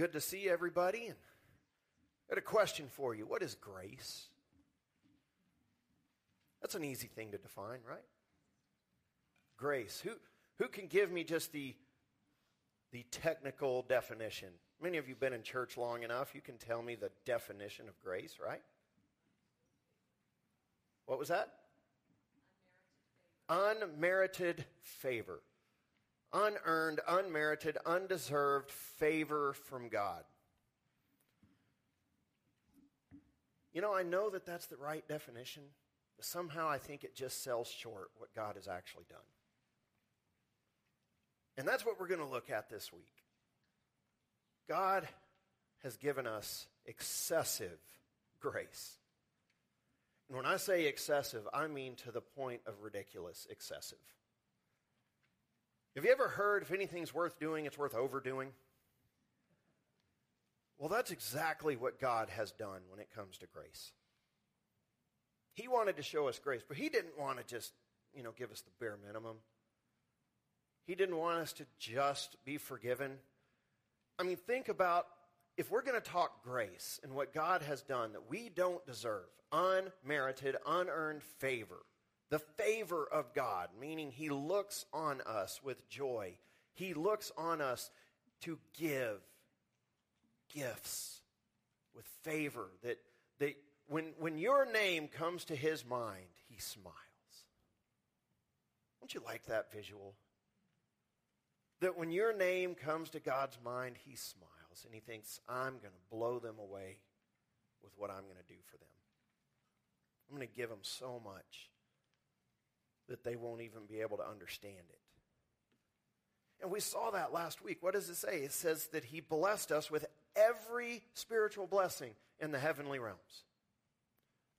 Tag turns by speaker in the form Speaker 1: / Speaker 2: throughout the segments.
Speaker 1: good to see everybody. And I got a question for you. What is grace? That's an easy thing to define, right? Grace. Who, who can give me just the, the technical definition? Many of you have been in church long enough. You can tell me the definition of grace, right? What was that? Unmerited favor. Unearned, unmerited, undeserved favor from God. You know, I know that that's the right definition, but somehow I think it just sells short what God has actually done. And that's what we're going to look at this week. God has given us excessive grace. And when I say excessive, I mean to the point of ridiculous excessive. Have you ever heard if anything's worth doing, it's worth overdoing? Well, that's exactly what God has done when it comes to grace. He wanted to show us grace, but He didn't want to just, you know, give us the bare minimum. He didn't want us to just be forgiven. I mean, think about if we're going to talk grace and what God has done that we don't deserve, unmerited, unearned favor, the favor of God, meaning He looks on us with joy. He looks on us to give gifts with favor that, that when, when your name comes to His mind, He smiles. Don't you like that visual? That when your name comes to God's mind, He smiles and he thinks, I'm going to blow them away with what I'm going to do for them. I'm going to give them so much that they won't even be able to understand it. And we saw that last week. What does it say? It says that he blessed us with every spiritual blessing in the heavenly realms.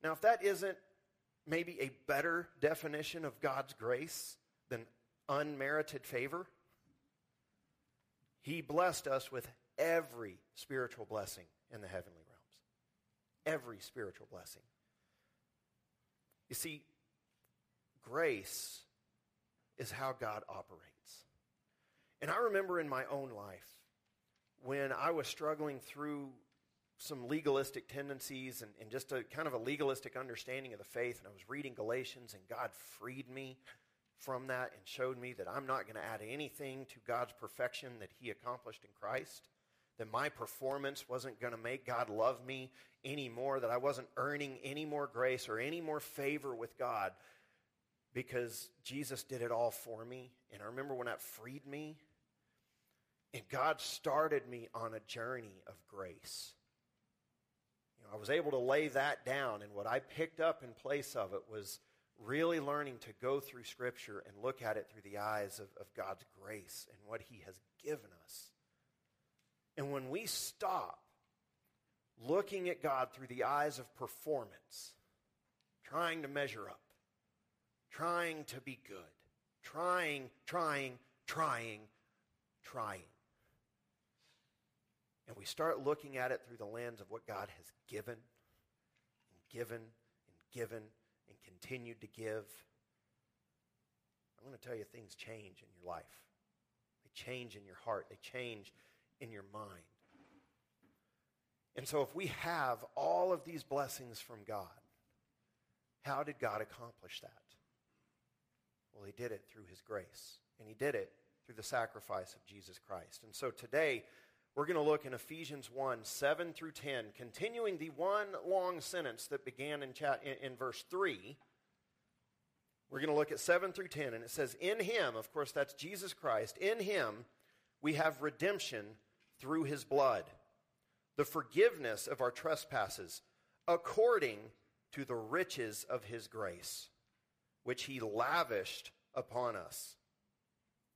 Speaker 1: Now, if that isn't maybe a better definition of God's grace than unmerited favor, he blessed us with every spiritual blessing in the heavenly realms. Every spiritual blessing. You see, grace is how God operates. And I remember in my own life when I was struggling through some legalistic tendencies and, and, just a kind of a legalistic understanding of the faith, and I was reading Galatians, and God freed me from that and showed me that I'm not going to add anything to God's perfection that He accomplished in Christ that my performance wasn't going to make God love me anymore, that I wasn't earning any more grace or any more favor with God because Jesus did it all for me. And I remember when that freed me, and God started me on a journey of grace. You know, I was able to lay that down, and what I picked up in place of it was really learning to go through Scripture and look at it through the eyes of, of God's grace and what He has given us. And when we stop looking at God through the eyes of performance, trying to measure up, trying to be good, trying, trying, trying, trying, and we start looking at it through the lens of what God has given and given and given and continued to give, I'm going to tell you things change in your life. They change in your heart. They change in your mind. And so, if we have all of these blessings from God, how did God accomplish that? Well, He did it through His grace, and He did it through the sacrifice of Jesus Christ. And so, today, we're going to look in Ephesians 1 7 through 10, continuing the one long sentence that began in, chat, in, in verse 3. We're going to look at 7 through 10, and it says, In Him, of course, that's Jesus Christ, in Him we have redemption through his blood, the forgiveness of our trespasses, according to the riches of his grace, which he lavished upon us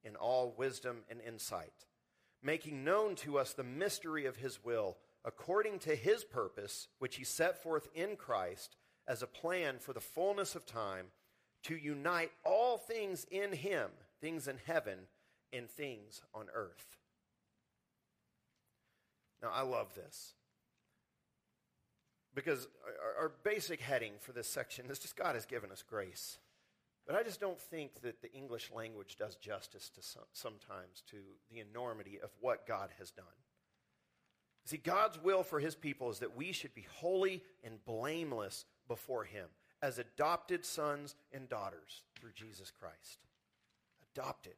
Speaker 1: in all wisdom and insight, making known to us the mystery of his will, according to his purpose, which he set forth in Christ as a plan for the fullness of time, to unite all things in him, things in heaven and things on earth now, I love this because our, basic heading for this section is just God has given us grace. But I just don't think that the English language does justice to some, sometimes to the enormity of what God has done. See, God's will for his people is that we should be holy and blameless before him as adopted sons and daughters through Jesus Christ. Adopted.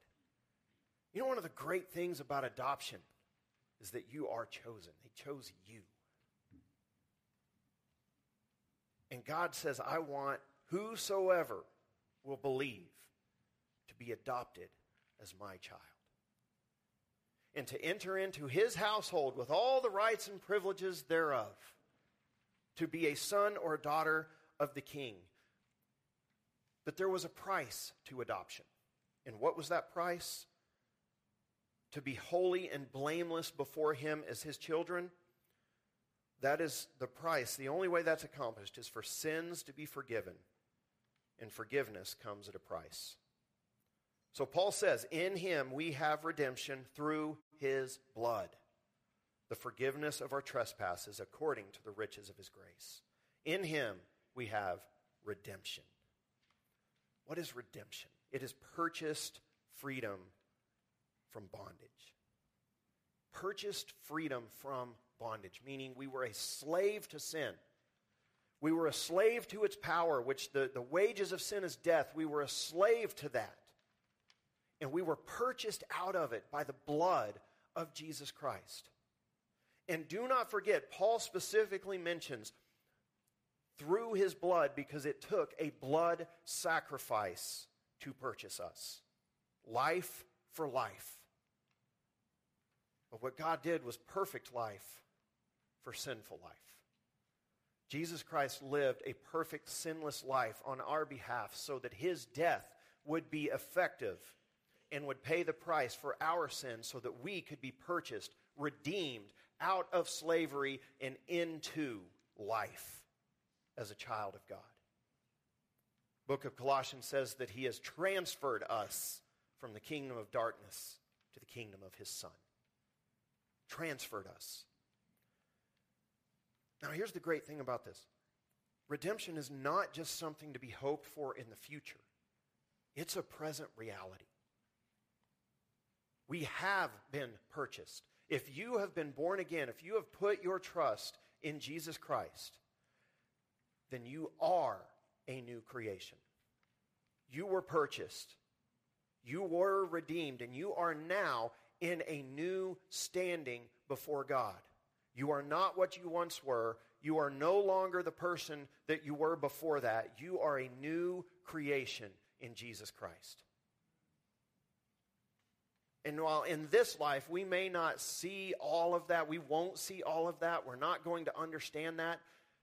Speaker 1: You know, one of the great things about adoption is that you are chosen. He chose you. And God says, I want whosoever will believe to be adopted as my child. And to enter into his household with all the rights and privileges thereof. To be a son or daughter of the king. But there was a price to adoption. And what was that price? To be holy and blameless before him as his children that is the price. The only way that's accomplished is for sins to be forgiven. And forgiveness comes at a price. So Paul says, In him we have redemption through his blood, the forgiveness of our trespasses according to the riches of his grace. In him we have redemption. What is redemption? It is purchased freedom from bondage. Purchased freedom from bondage, meaning we were a slave to sin. We were a slave to its power, which the, the wages of sin is death. We were a slave to that. And we were purchased out of it by the blood of Jesus Christ. And do not forget, Paul specifically mentions through his blood because it took a blood sacrifice to purchase us. Life for life. But what God did was perfect life for sinful life. Jesus Christ lived a perfect, sinless life on our behalf so that his death would be effective and would pay the price for our sins so that we could be purchased, redeemed out of slavery and into life as a child of God. Book of Colossians says that he has transferred us from the kingdom of darkness to the kingdom of his son. Transferred us. Now, here's the great thing about this redemption is not just something to be hoped for in the future, it's a present reality. We have been purchased. If you have been born again, if you have put your trust in Jesus Christ, then you are a new creation. You were purchased. You were redeemed, and you are now in a new standing before God. You are not what you once were. You are no longer the person that you were before that. You are a new creation in Jesus Christ. And while in this life we may not see all of that, we won't see all of that, we're not going to understand that.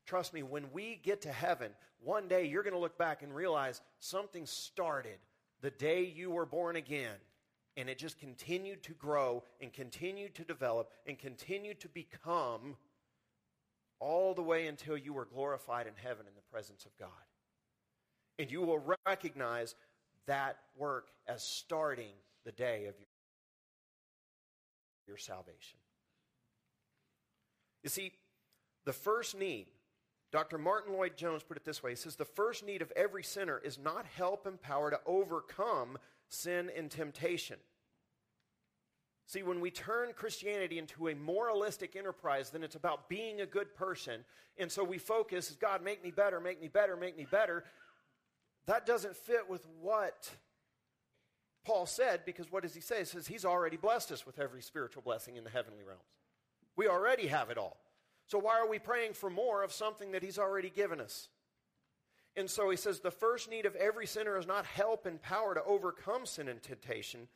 Speaker 1: Trust me, when we get to heaven, one day you're going to look back and realize something started the day you were born again and it just continued to grow and continued to develop and continued to become all the way until you were glorified in heaven in the presence of God. And you will recognize that work as starting the day of your, your salvation. You see, the first need, Dr. Martyn Lloyd-Jones put it this way. He says, The first need of every sinner is not help and power to overcome sin and temptation. See, when we turn Christianity into a moralistic enterprise, then it's about being a good person. And so we focus, God, make me better, make me better, make me better. That doesn't fit with what Paul said, because what does he say? He says he's already blessed us with every spiritual blessing in the heavenly realms. We already have it all. So why are we praying for more of something that he's already given us? And so he says the first need of every sinner is not help and power to overcome sin and temptation,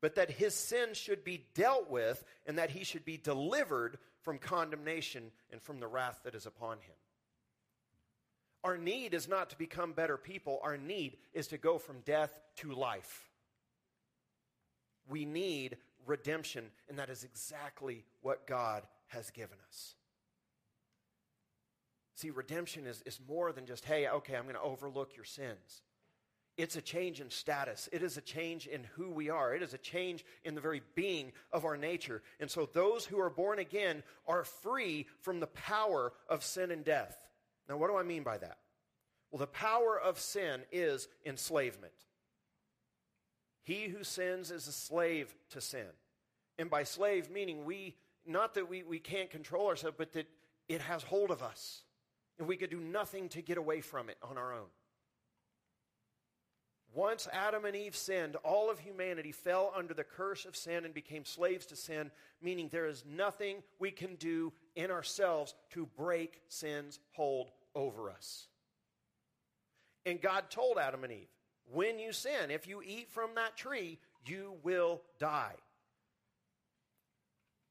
Speaker 1: but that his sin should be dealt with and that he should be delivered from condemnation and from the wrath that is upon him. Our need is not to become better people, our need is to go from death to life. We need redemption, and that is exactly what God has given us. See, redemption is, is more than just, hey, okay, I'm going to overlook your sins. It's a change in status. It is a change in who we are. It is a change in the very being of our nature. And so those who are born again are free from the power of sin and death. Now, what do I mean by that? Well, the power of sin is enslavement. He who sins is a slave to sin. And by slave, meaning we not that we, we can't control ourselves, but that it has hold of us. And we could do nothing to get away from it on our own. Once Adam and Eve sinned, all of humanity fell under the curse of sin and became slaves to sin, meaning there is nothing we can do in ourselves to break sin's hold over us. And God told Adam and Eve, when you sin, if you eat from that tree, you will die.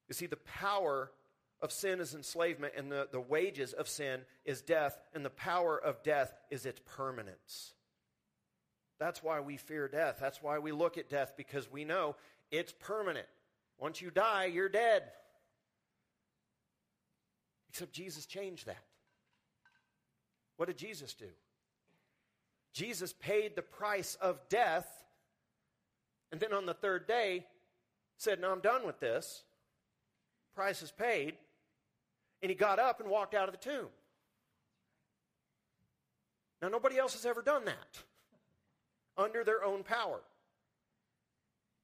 Speaker 1: You see, the power of sin is enslavement, and the, the wages of sin is death, and the power of death is its permanence. That's why we fear death. That's why we look at death because we know it's permanent. Once you die, you're dead. Except Jesus changed that. What did Jesus do? Jesus paid the price of death, and then on the third day said, No, I'm done with this. Price is paid. And he got up and walked out of the tomb. Now, nobody else has ever done that under their own power.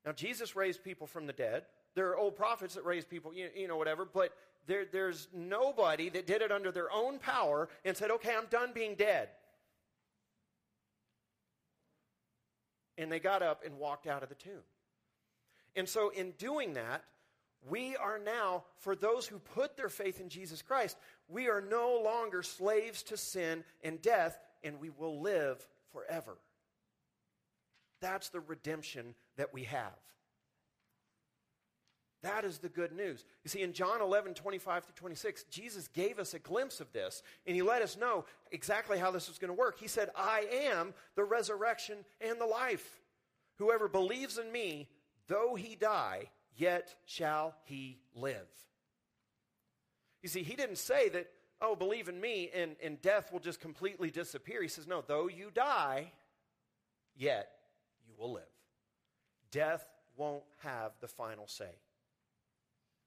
Speaker 1: Now, Jesus raised people from the dead. There are old prophets that raised people, you, you know, whatever, but there, there's nobody that did it under their own power and said, okay, I'm done being dead. And they got up and walked out of the tomb. And so, in doing that, we are now, for those who put their faith in Jesus Christ, we are no longer slaves to sin and death, and we will live forever. That's the redemption that we have. That is the good news. You see, in John 11, 25 through 26, Jesus gave us a glimpse of this, and he let us know exactly how this was going to work. He said, I am the resurrection and the life. Whoever believes in me, though he die, yet shall he live. You see, he didn't say that, oh, believe in me and, and death will just completely disappear. He says, no, though you die, yet you will live. Death won't have the final say.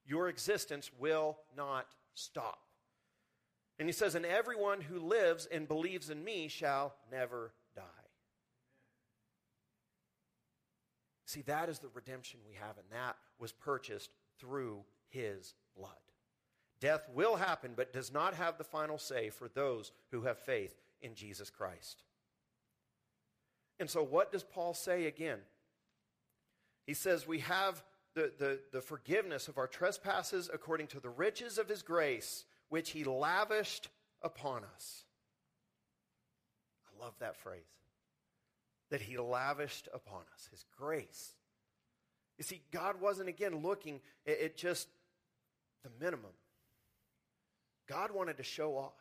Speaker 1: Your existence will not stop. And he says, And everyone who lives and believes in me shall never die. See, that is the redemption we have, and that was purchased through his blood. Death will happen, but does not have the final say for those who have faith in Jesus Christ. And so, what does Paul say again? He says, We have the, the, the forgiveness of our trespasses according to the riches of his grace, which he lavished upon us. I love that phrase. That he lavished upon us, his grace. You see, God wasn't again looking at just the minimum. God wanted to show off.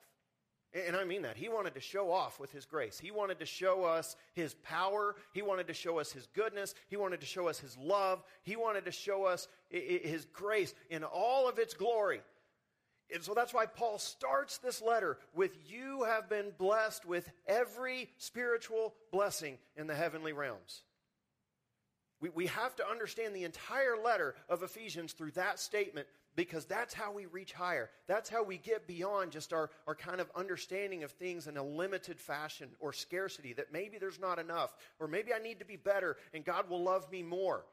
Speaker 1: And I mean that. He wanted to show off with His grace. He wanted to show us His power. He wanted to show us His goodness. He wanted to show us His love. He wanted to show us His grace in all of its glory. And so that's why Paul starts this letter with You have been blessed with every spiritual blessing in the heavenly realms. We, we have to understand the entire letter of Ephesians through that statement because that's how we reach higher. That's how we get beyond just our, our kind of understanding of things in a limited fashion or scarcity that maybe there's not enough or maybe I need to be better and God will love me more.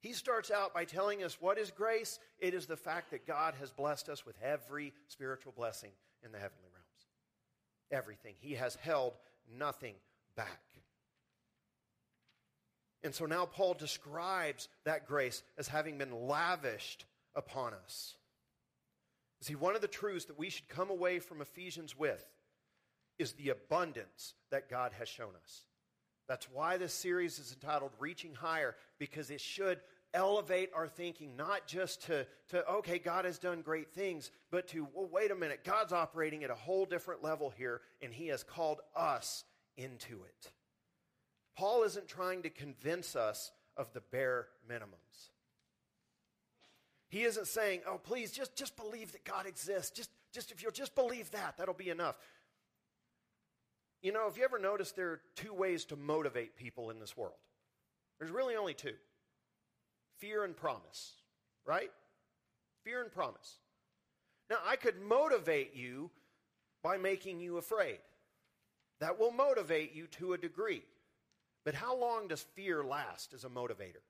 Speaker 1: He starts out by telling us what is grace? It is the fact that God has blessed us with every spiritual blessing in the heavenly realms. Everything. He has held nothing back. And so now Paul describes that grace as having been lavished upon us. See, one of the truths that we should come away from Ephesians with is the abundance that God has shown us. That's why this series is entitled Reaching Higher, because it should elevate our thinking, not just to, to okay, God has done great things, but to, well, wait a minute, God's operating at a whole different level here, and He has called us into it. Paul isn't trying to convince us of the bare minimums. He isn't saying, oh, please, just, just believe that God exists. Just, just if you'll just believe that, that'll be enough. You know, if you ever noticed, there are two ways to motivate people in this world. There's really only two fear and promise, right? Fear and promise. Now, I could motivate you by making you afraid. That will motivate you to a degree. But how long does fear last as a motivator?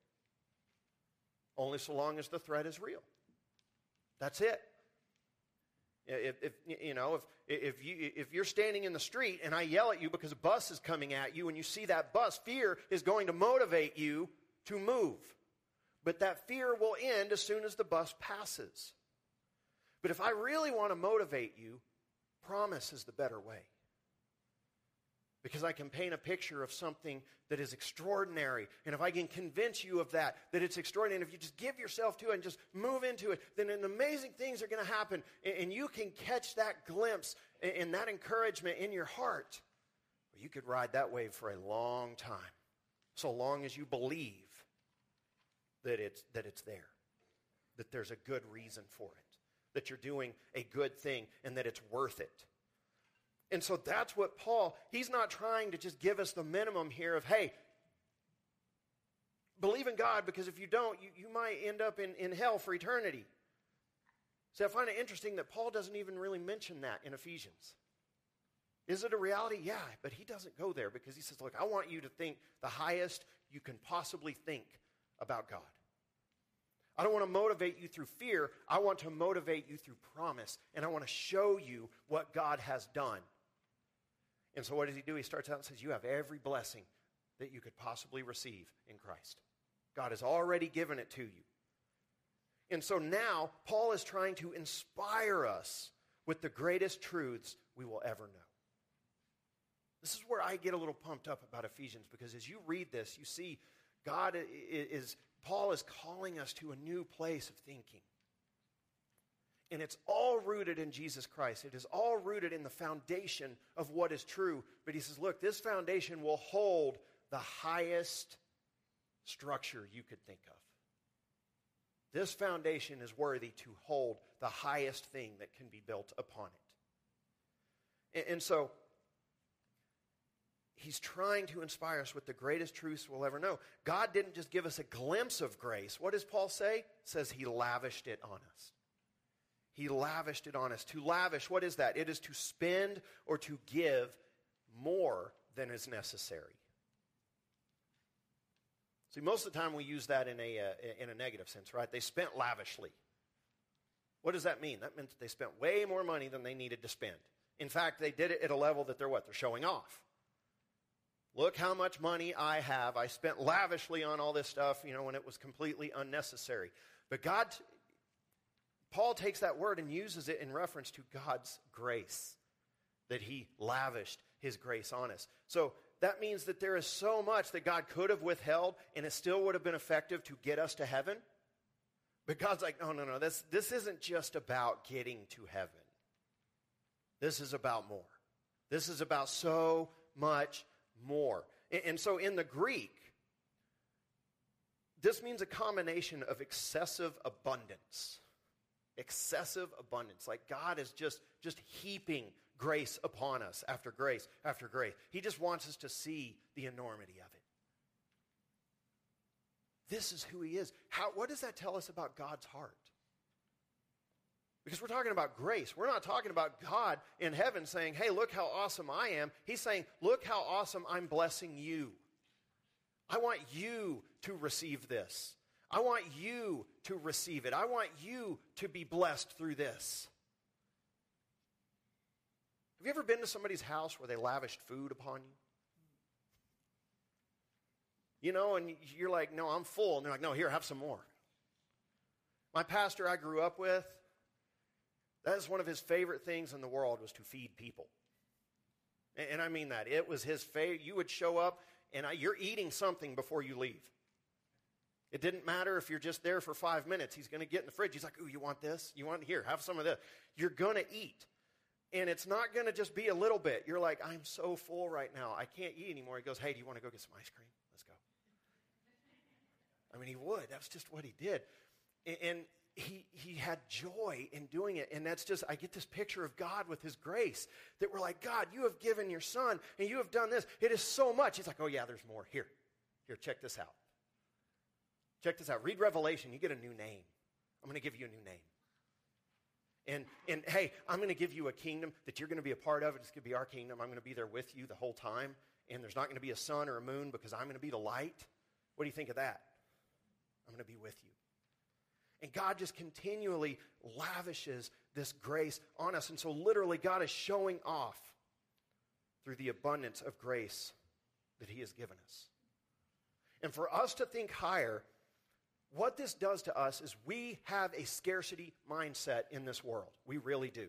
Speaker 1: Only so long as the threat is real. That's it. If, if, you know, if, if, you, if you're standing in the street and I yell at you because a bus is coming at you and you see that bus, fear is going to motivate you to move. But that fear will end as soon as the bus passes. But if I really want to motivate you, promise is the better way because I can paint a picture of something that is extraordinary. And if I can convince you of that, that it's extraordinary, and if you just give yourself to it and just move into it, then amazing things are going to happen. And you can catch that glimpse and that encouragement in your heart. You could ride that wave for a long time, so long as you believe that it's, that it's there, that there's a good reason for it, that you're doing a good thing, and that it's worth it. And so that's what Paul, he's not trying to just give us the minimum here of, hey, believe in God because if you don't, you, you might end up in, in hell for eternity. So I find it interesting that Paul doesn't even really mention that in Ephesians. Is it a reality? Yeah, but he doesn't go there because he says, look, I want you to think the highest you can possibly think about God. I don't want to motivate you through fear. I want to motivate you through promise. And I want to show you what God has done. And so what does he do? He starts out and says, You have every blessing that you could possibly receive in Christ. God has already given it to you. And so now, Paul is trying to inspire us with the greatest truths we will ever know. This is where I get a little pumped up about Ephesians because as you read this, you see God is, Paul is calling us to a new place of thinking. And it's all rooted in Jesus Christ. It is all rooted in the foundation of what is true. But he says, look, this foundation will hold the highest structure you could think of. This foundation is worthy to hold the highest thing that can be built upon it. And, and so, he's trying to inspire us with the greatest truths we'll ever know. God didn't just give us a glimpse of grace. What does Paul say? Says he lavished it on us. He lavished it on us. To lavish, what is that? It is to spend or to give more than is necessary. See, most of the time we use that in a, uh, in a negative sense, right? They spent lavishly. What does that mean? That meant they spent way more money than they needed to spend. In fact, they did it at a level that they're what? They're showing off. Look how much money I have. I spent lavishly on all this stuff, you know, when it was completely unnecessary. But God Paul takes that word and uses it in reference to God's grace, that he lavished his grace on us. So that means that there is so much that God could have withheld and it still would have been effective to get us to heaven. But God's like, no, no, no, this, this isn't just about getting to heaven. This is about more. This is about so much more. And, and so in the Greek, this means a combination of excessive abundance excessive abundance. Like god is just just heaping grace upon us after grace after grace. He just wants us to see the enormity of it. This is who he is. How, what does that tell us about god's heart? Because we're talking about grace. We're not talking about god in heaven saying hey look how awesome i am. He's saying look how awesome i'm blessing you. I want you to receive this I want you to receive it. I want you to be blessed through this. Have you ever been to somebody's house where they lavished food upon you? You know, and you're like, no, I'm full. And they're like, no, here, have some more. My pastor I grew up with, that is one of his favorite things in the world was to feed people. And, I mean that. It was his favorite. You would show up and you're eating something before you leave. It didn't matter if you're just there for five minutes. He's going to get in the fridge. He's like, Ooh, you want this? You want here? Have some of this. You're going to eat. And it's not going to just be a little bit. You're like, I'm so full right now. I can't eat anymore. He goes, Hey, do you want to go get some ice cream? Let's go. I mean, he would. That's just what he did. And he, he had joy in doing it. And that's just, I get this picture of God with his grace that we're like, God, you have given your son and you have done this. It is so much. He's like, Oh, yeah, there's more. Here, here, check this out. Check this out. Read Revelation. You get a new name. I'm going to give you a new name. And, and hey, I'm going to give you a kingdom that you're going to be a part of. It's going to be our kingdom. I'm going to be there with you the whole time. And there's not going to be a sun or a moon because I'm going to be the light. What do you think of that? I'm going to be with you. And God just continually lavishes this grace on us. And so, literally, God is showing off through the abundance of grace that He has given us. And for us to think higher, what this does to us is we have a scarcity mindset in this world. We really do.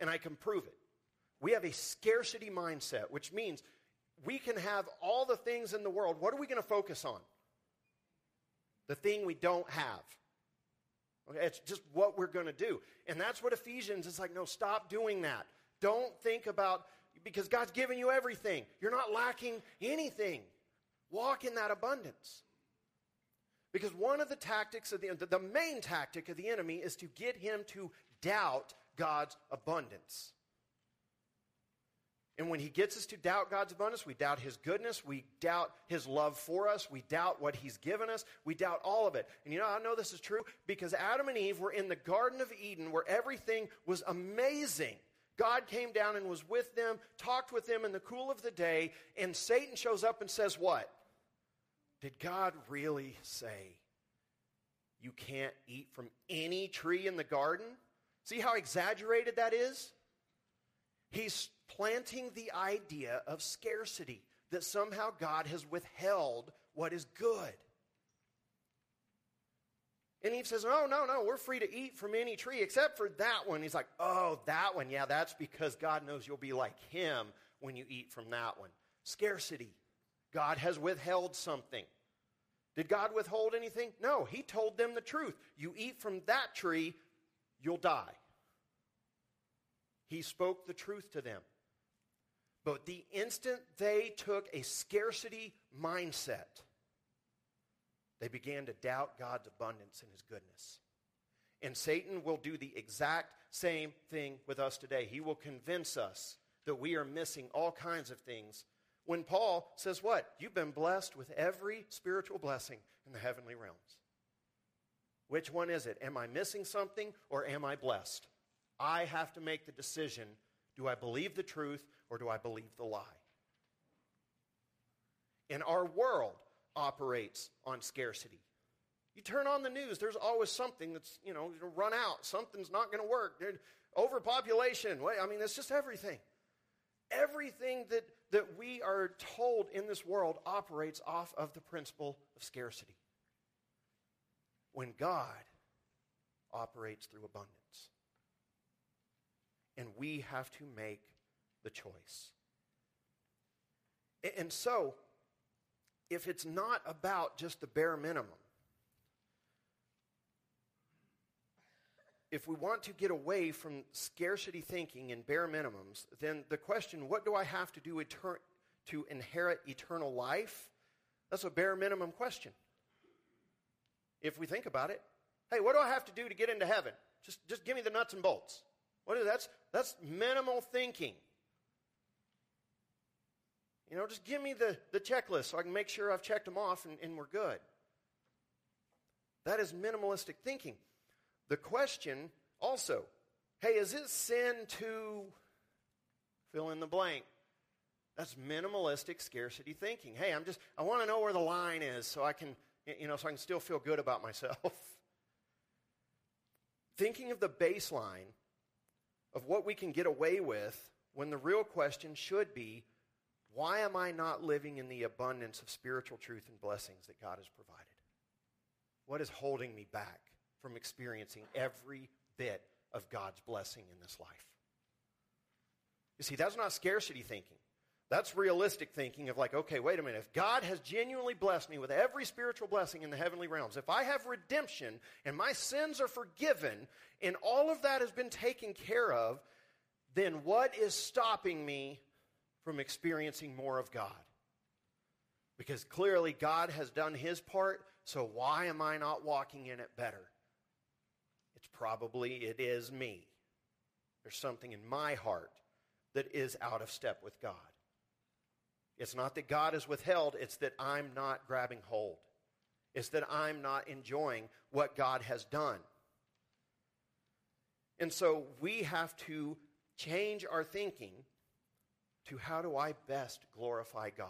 Speaker 1: And I can prove it. We have a scarcity mindset, which means we can have all the things in the world. What are we going to focus on? the thing we don't have. Okay, it's just what we're going to do. And that's what Ephesians is like, no, stop doing that. Don't think about, because God's given you everything. You're not lacking anything. Walk in that abundance. Because one of the tactics of the, the main tactic of the enemy is to get him to doubt God's abundance. And when he gets us to doubt God's abundance, we doubt his goodness, we doubt his love for us, we doubt what he's given us, we doubt all of it. And you know, I know this is true because Adam and Eve were in the Garden of Eden where everything was amazing. God came down and was with them, talked with them in the cool of the day, and Satan shows up and says, What? Did God really say you can't eat from any tree in the garden? See how exaggerated that is? He's planting the idea of scarcity, that somehow God has withheld what is good. And Eve says, Oh, no, no, we're free to eat from any tree except for that one. He's like, Oh, that one. Yeah, that's because God knows you'll be like him when you eat from that one. Scarcity. God has withheld something. Did God withhold anything? No, He told them the truth. You eat from that tree, you'll die. He spoke the truth to them. But the instant they took a scarcity mindset, they began to doubt God's abundance and his goodness. And Satan will do the exact same thing with us today. He will convince us that we are missing all kinds of things. When Paul says, What? You've been blessed with every spiritual blessing in the heavenly realms. Which one is it? Am I missing something or am I blessed? I have to make the decision do I believe the truth or do I believe the lie? And our world operates on scarcity. You turn on the news, there's always something that's, you know, run out. Something's not going to work. overpopulation. I mean, it's just everything. Everything that, that we are told in this world operates off of the principle of scarcity. When God operates through abundance. And we have to make the choice. And so, if it's not about just the bare minimum, if we want to get away from scarcity thinking and bare minimums, then the question, what do I have to do to inherit eternal life? That's a bare minimum question. If we think about it, hey, what do I have to do to get into heaven? Just, just give me the nuts and bolts. What is that's that's minimal thinking. You know, just give me the, the checklist so I can make sure I've checked them off and, and we're good. That is minimalistic thinking. The question also hey, is it sin to fill in the blank? That's minimalistic scarcity thinking. Hey, I'm just, I want to know where the line is so I can, you know, so I can still feel good about myself. Thinking of the baseline of what we can get away with when the real question should be why am I not living in the abundance of spiritual truth and blessings that God has provided? What is holding me back from experiencing every bit of God's blessing in this life? You see, that's not scarcity thinking. That's realistic thinking of like, okay, wait a minute. If God has genuinely blessed me with every spiritual blessing in the heavenly realms, if I have redemption and my sins are forgiven and all of that has been taken care of, then what is stopping me from experiencing more of God. Because clearly God has done his part, so why am I not walking in it better? Probably, it is me. There's something in my heart that is out of step with God. It's not that God is withheld, it's that I'm not grabbing hold. It's that I'm not enjoying what God has done. And so we have to change our thinking to how do I best glorify God?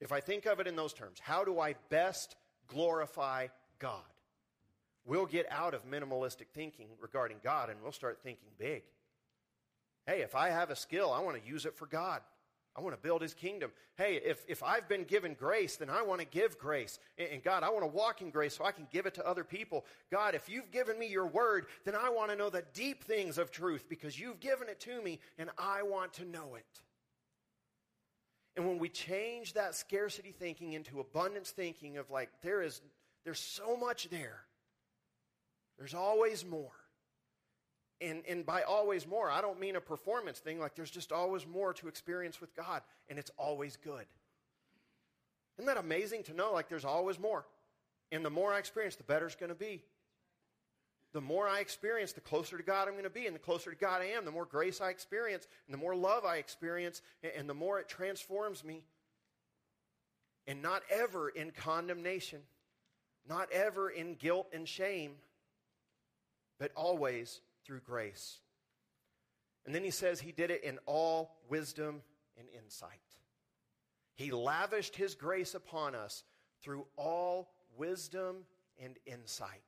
Speaker 1: If I think of it in those terms, how do I best glorify God. We'll get out of minimalistic thinking regarding God and we'll start thinking big. Hey, if I have a skill, I want to use it for God. I want to build his kingdom. Hey, if, if I've been given grace, then I want to give grace. And, God, I want to walk in grace so I can give it to other people. God, if you've given me your word, then I want to know the deep things of truth because you've given it to me and I want to know it. And when we change that scarcity thinking into abundance thinking of like, there is, there's so much there. There's always more. And, and by always more, I don't mean a performance thing, like there's just always more to experience with God, and it's always good. Isn't that amazing to know? Like there's always more. And the more I experience, the better it's going to be. The more I experience, the closer to God I'm going to be. And the closer to God I am, the more grace I experience, and the more love I experience, and the more it transforms me. And not ever in condemnation, not ever in guilt and shame, but always through grace. And then he says he did it in all wisdom and insight. He lavished his grace upon us through all wisdom and insight.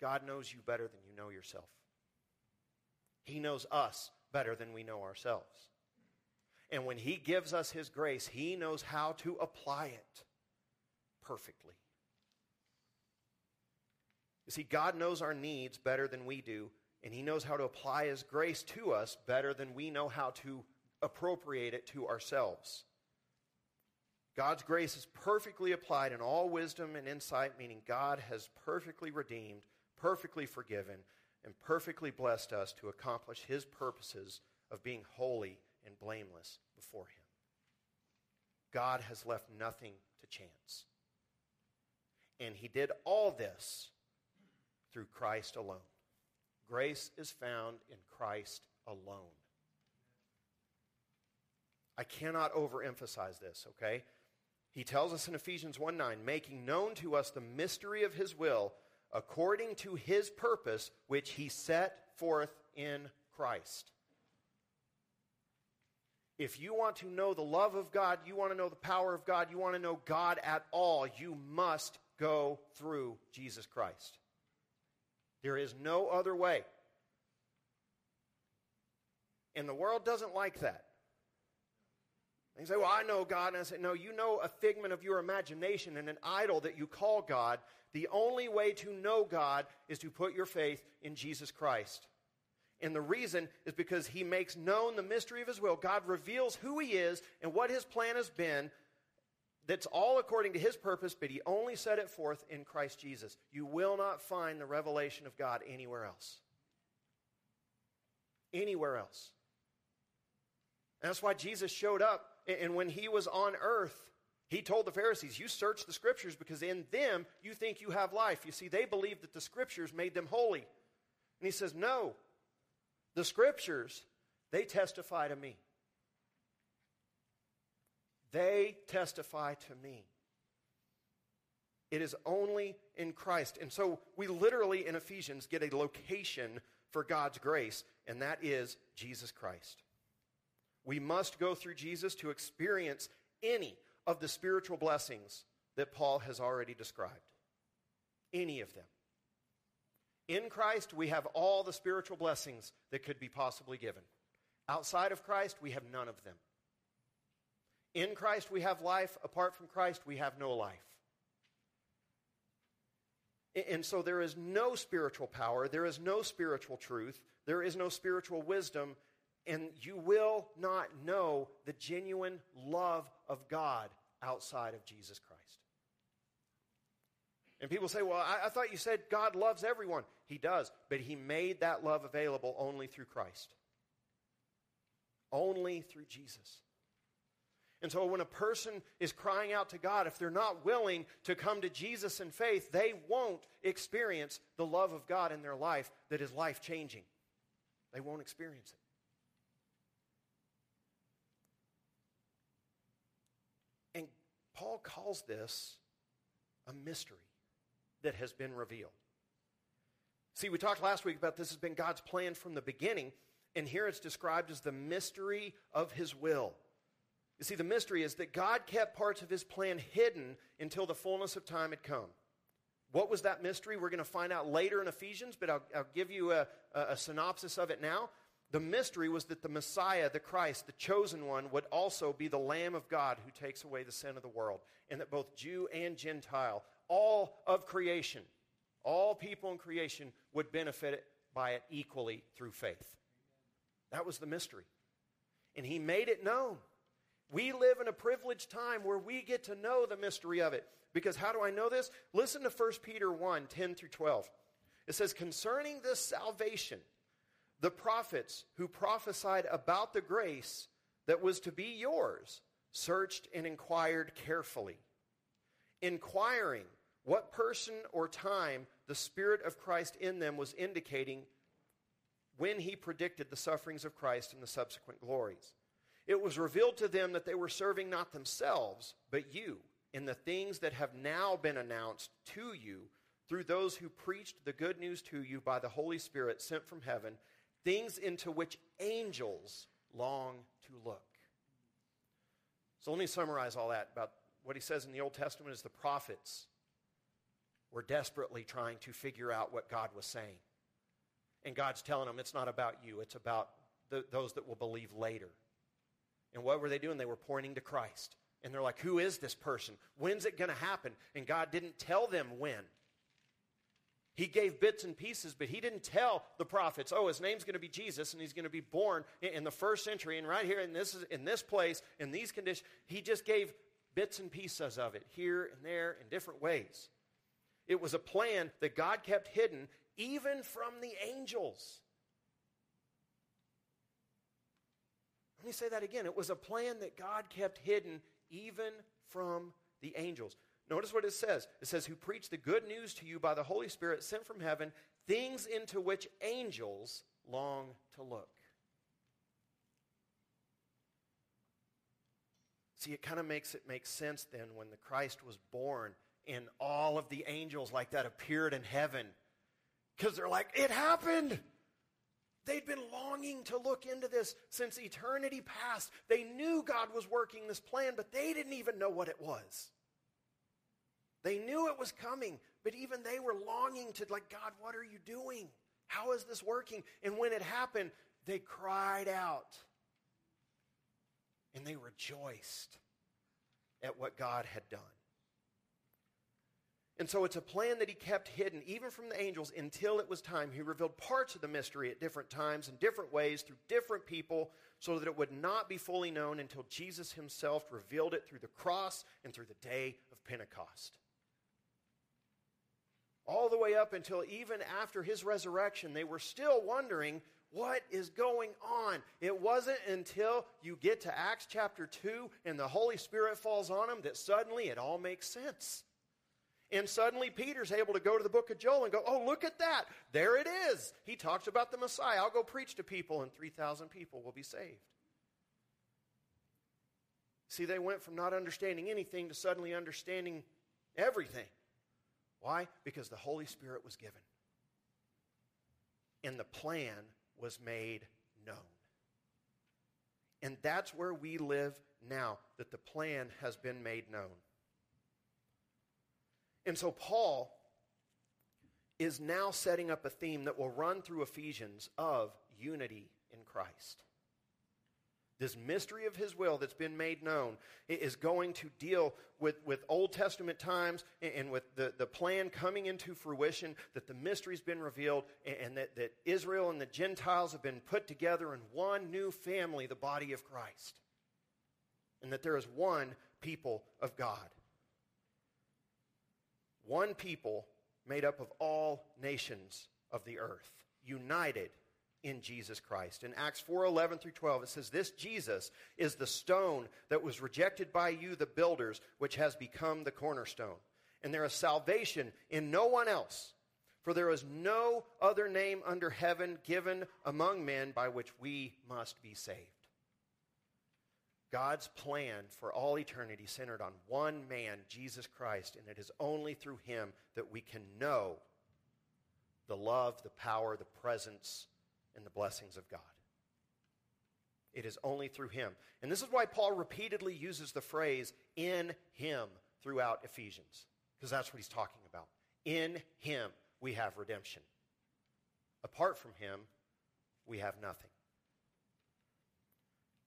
Speaker 1: God knows you better than you know yourself. He knows us better than we know ourselves. And when He gives us His grace, He knows how to apply it perfectly. You see, God knows our needs better than we do, and He knows how to apply His grace to us better than we know how to appropriate it to ourselves. God's grace is perfectly applied in all wisdom and insight, meaning God has perfectly redeemed, perfectly forgiven, and perfectly blessed us to accomplish His purposes of being holy and blameless before Him. God has left nothing to chance. And He did all this through Christ alone. Grace is found in Christ alone. I cannot overemphasize this, okay? He tells us in Ephesians 1 9, making known to us the mystery of his will according to his purpose, which he set forth in Christ. If you want to know the love of God, you want to know the power of God, you want to know God at all, you must go through Jesus Christ. There is no other way. And the world doesn't like that. They say, Well, I know God. And I say, No, you know a figment of your imagination and an idol that you call God. The only way to know God is to put your faith in Jesus Christ. And the reason is because he makes known the mystery of his will. God reveals who he is and what his plan has been that's all according to his purpose, but he only set it forth in Christ Jesus. You will not find the revelation of God anywhere else. Anywhere else. And that's why Jesus showed up. And when he was on earth, he told the Pharisees, You search the scriptures because in them you think you have life. You see, they believed that the scriptures made them holy. And he says, No. The scriptures, they testify to me. They testify to me. It is only in Christ. And so we literally in Ephesians get a location for God's grace, and that is Jesus Christ. We must go through Jesus to experience any of the spiritual blessings that Paul has already described. Any of them. In Christ, we have all the spiritual blessings that could be possibly given. Outside of Christ, we have none of them. In Christ we have life. Apart from Christ we have no life. And so there is no spiritual power, there is no spiritual truth, there is no spiritual wisdom, and you will not know the genuine love of God outside of Jesus Christ. And people say, well, I, I, thought you said God loves everyone. He does, but He made that love available only through Christ, only through Jesus. And so when a person is crying out to God, if they're not willing to come to Jesus in faith, they won't experience the love of God in their life that is life changing. They won't experience it. And Paul calls this a mystery that has been revealed. See, we talked last week about this has been God's plan from the beginning, and here it's described as the mystery of his will. You see, the mystery is that God kept parts of his plan hidden until the fullness of time had come. What was that mystery? We're going to find out later in Ephesians, but I'll, I'll give you a, a, a synopsis of it now. The mystery was that the Messiah, the Christ, the chosen one, would also be the Lamb of God who takes away the sin of the world, and that both Jew and Gentile, all of creation, all people in creation would benefit by it equally through faith. That was the mystery. And he made it known. We live in a privileged time where we get to know the mystery of it. Because how do I know this? Listen to 1 Peter 1 10 through 12. It says, Concerning this salvation, the prophets who prophesied about the grace that was to be yours searched and inquired carefully, inquiring what person or time the Spirit of Christ in them was indicating when he predicted the sufferings of Christ and the subsequent glories. It was revealed to them that they were serving not themselves, but you, in the things that have now been announced to you through those who preached the good news to you by the Holy Spirit sent from heaven, things into which angels long to look. So let me summarize all that about what he says in the Old Testament is the prophets were desperately trying to figure out what God was saying. And God's telling them it's not about you, it's about the, those that will believe later. And what were they doing? They were pointing to Christ. And they're like, who is this person? When's it going to happen? And God didn't tell them when. He gave bits and pieces, but he didn't tell the prophets, oh, his name's going to be Jesus and he's going to be born in the first century and right here in this, in this place, in these conditions. He just gave bits and pieces of it here and there in different ways. It was a plan that God kept hidden even from the angels. Let me say that again. It was a plan that God kept hidden even from the angels. Notice what it says. It says, Who preached the good news to you by the Holy Spirit sent from heaven, things into which angels long to look. See, it kind of makes it make sense then when the Christ was born and all of the angels like that appeared in heaven. Because they're like, it happened. They'd been longing to look into this since eternity past. They knew God was working this plan, but they didn't even know what it was. They knew it was coming, but even they were longing to, like, God, what are you doing? How is this working? And when it happened, they cried out and they rejoiced at what God had done. And so it's a plan that he kept hidden, even from the angels, until it was time. He revealed parts of the mystery at different times, in different ways, through different people, so that it would not be fully known until Jesus himself revealed it through the cross and through the day of Pentecost. All the way up until even after his resurrection, they were still wondering what is going on. It wasn't until you get to Acts chapter 2 and the Holy Spirit falls on them that suddenly it all makes sense. And suddenly Peter's able to go to the book of Joel and go, oh, look at that. There it is. He talks about the Messiah. I'll go preach to people, and 3,000 people will be saved. See, they went from not understanding anything to suddenly understanding everything. Why? Because the Holy Spirit was given. And the plan was made known. And that's where we live now, that the plan has been made known. And so Paul is now setting up a theme that will run through Ephesians of unity in Christ. This mystery of his will that's been made known is going to deal with, with Old Testament times and with the, the plan coming into fruition, that the mystery's been revealed, and that, that Israel and the Gentiles have been put together in one new family, the body of Christ. And that there is one people of God one people made up of all nations of the earth, united in Jesus Christ. In Acts 4:11 through 12 it says this Jesus is the stone that was rejected by you the builders which has become the cornerstone. And there is salvation in no one else for there is no other name under heaven given among men by which we must be saved. God's plan for all eternity centered on one man, Jesus Christ, and it is only through him that we can know the love, the power, the presence, and the blessings of God. It is only through him. And this is why Paul repeatedly uses the phrase in him throughout Ephesians, because that's what he's talking about. In him we have redemption. Apart from him, we have nothing.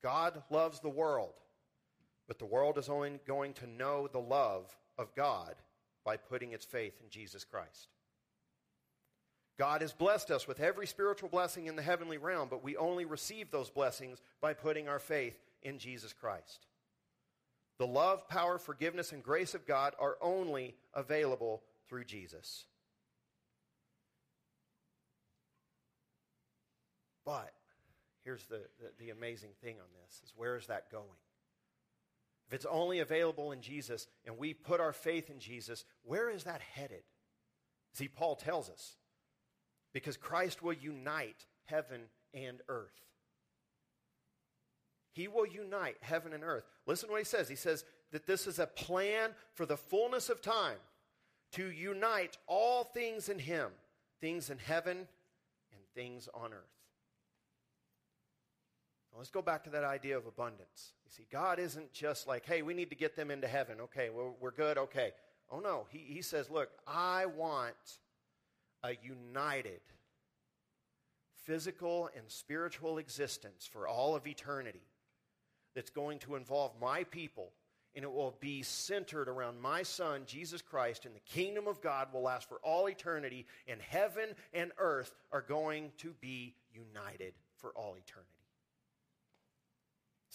Speaker 1: God loves the world, but the world is only going to know the love of God by putting its faith in Jesus Christ. God has blessed us with every spiritual blessing in the heavenly realm, but we only receive those blessings by putting our faith in Jesus Christ. The love, power, forgiveness, and grace of God are only available through Jesus. But here's the, the, the, amazing thing on this is where is that going? If it's only available in Jesus and we put our faith in Jesus, where is that headed? See, Paul tells us because Christ will unite heaven and earth. He will unite heaven and earth. Listen to what he says. He says that this is a plan for the fullness of time to unite all things in him, things in heaven and things on earth. Let's go back to that idea of abundance. You see, God isn't just like, hey, we need to get them into heaven. Okay, well, we're good. Okay. Oh, no. He, he says, look, I want a united physical and spiritual existence for all of eternity that's going to involve my people, and it will be centered around my Son, Jesus Christ, and the kingdom of God will last for all eternity, and heaven and earth are going to be united for all eternity.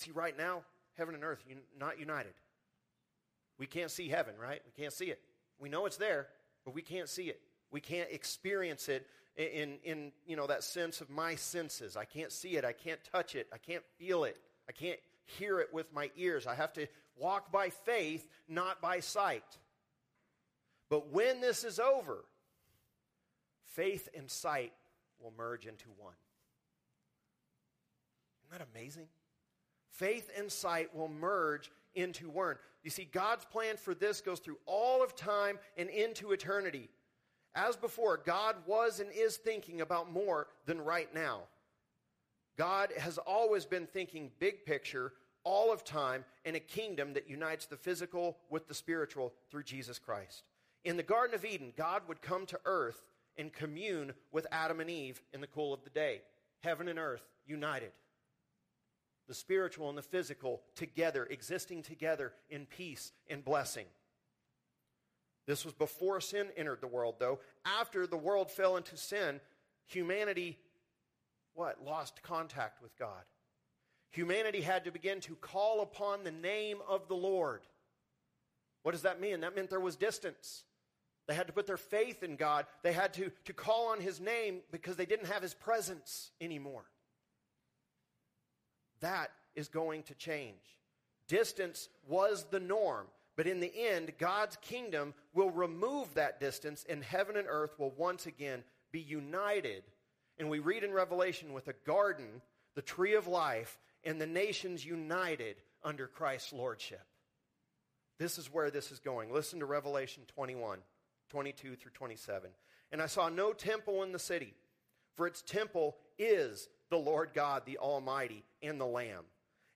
Speaker 1: See, right now, heaven and earth not united. We can't see heaven, right? We can't see it. We know it's there, but we can't see it. We can't experience it in, in you know, that sense of my senses. I can't see it. I can't touch it. I can't feel it. I can't hear it with my ears. I have to walk by faith, not by sight. But when this is over, faith and sight will merge into one. Isn't that amazing? Faith and sight will merge into one. You see, God's plan for this goes through all of time and into eternity. As before, God was and is thinking about more than right now. God has always been thinking big picture all of time in a kingdom that unites the physical with the spiritual through Jesus Christ. In the Garden of Eden, God would come to earth and commune with Adam and Eve in the cool of the day. Heaven and earth united. The spiritual and the physical together, existing together in peace and blessing. This was before sin entered the world, though. After the world fell into sin, humanity, what? Lost contact with God. Humanity had to begin to call upon the name of the Lord. What does that mean? That meant there was distance. They had to put their faith in God. They had to, to call on His name because they didn't have His presence anymore. That is going to change. Distance was the norm. But in the end, God's kingdom will remove that distance, and heaven and earth will once again be united. And we read in Revelation with a garden, the tree of life, and the nations united under Christ's lordship. This is where this is going. Listen to Revelation 21, 22 through 27. And I saw no temple in the city, for its temple is the Lord God, the Almighty, and the Lamb.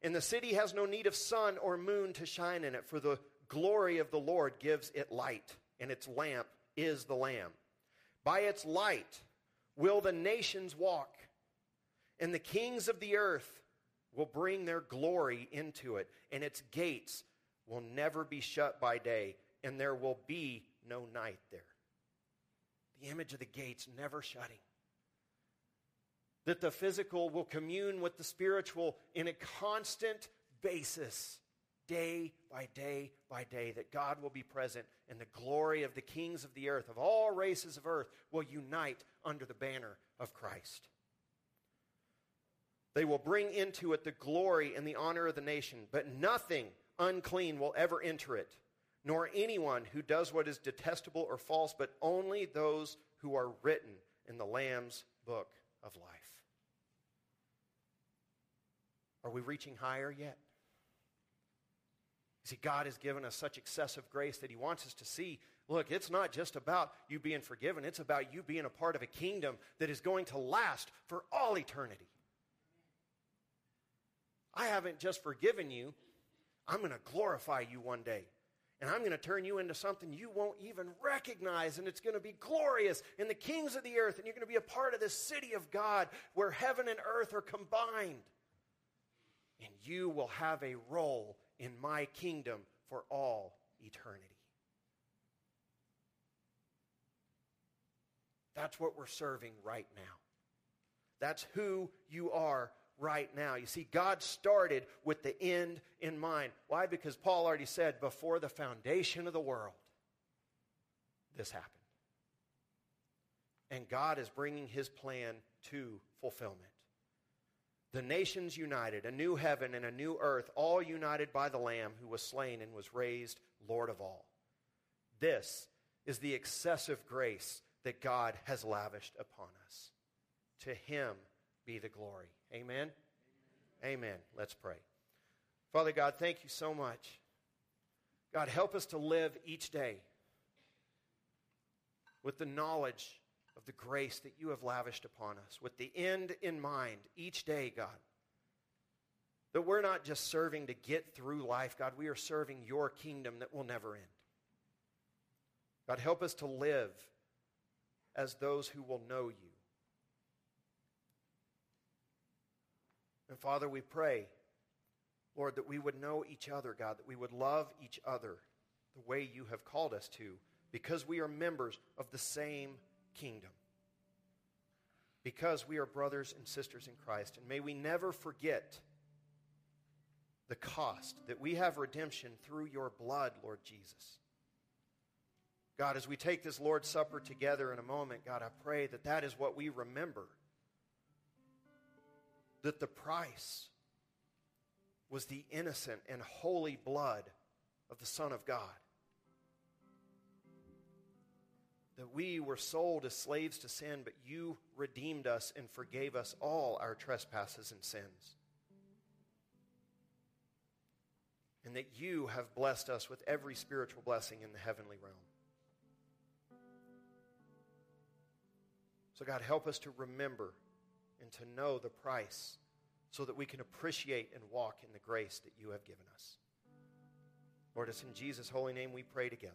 Speaker 1: And the city has no need of sun or moon to shine in it, for the glory of the Lord gives it light, and its lamp is the Lamb. By its light will the nations walk, and the kings of the earth will bring their glory into it, and its gates will never be shut by day, and there will be no night there. The image of the gates never shutting. That the physical will commune with the spiritual in a constant basis day by day by day, that God will be present and the glory of the kings of the earth, of all races of earth, will unite under the banner of Christ. They will bring into it the glory and the honor of the nation, but nothing unclean will ever enter it, nor anyone who does what is detestable or false, but only those who are written in the Lamb's book of life. Are we reaching higher yet? See, God has given us such excessive grace that He wants us to see look, it's not just about you being forgiven, it's about you being a part of a kingdom that is going to last for all eternity. I haven't just forgiven you, I'm going to glorify you one day. And I'm going to turn you into something you won't even recognize, and it's going to be glorious. And the kings of the earth, and you're going to be a part of this city of God where heaven and earth are combined. And you will have a role in my kingdom for all eternity. That's what we're serving right now. That's who you are right now. You see, God started with the end in mind. Why? Because Paul already said, before the foundation of the world, this happened. And God is bringing his plan to fulfillment. The nations united, a new heaven and a new earth, all united by the Lamb who was slain and was raised Lord of all. This is the excessive grace that God has lavished upon us. To him be the glory. Amen? Amen. Let's pray. Father God, thank you so much. God, help us to live each day with the knowledge of the grace that you have lavished upon us, with the end in mind each day, God. That we're not just serving to get through life, God, we are serving your kingdom that will never end. God, help us to live as those who will know you. And Father, we pray, Lord, that we would know each other, God, that we would love each other the way you have called us to, because we are members of the same kingdom. Because we are brothers and sisters in Christ. And may we never forget the cost that we have redemption through your blood, Lord Jesus. God, as we take this Lord's Supper together in a moment, God, I pray that that is what we remember that the price was the innocent and holy blood of the Son of God. That we were sold as slaves to sin, but you redeemed us and forgave us all our trespasses and sins. And that you have blessed us with every spiritual blessing in the heavenly realm. So, God, help us to remember and to know the price so that we can appreciate and walk in the grace that you have given us. Lord, it's in Jesus' holy name we pray together.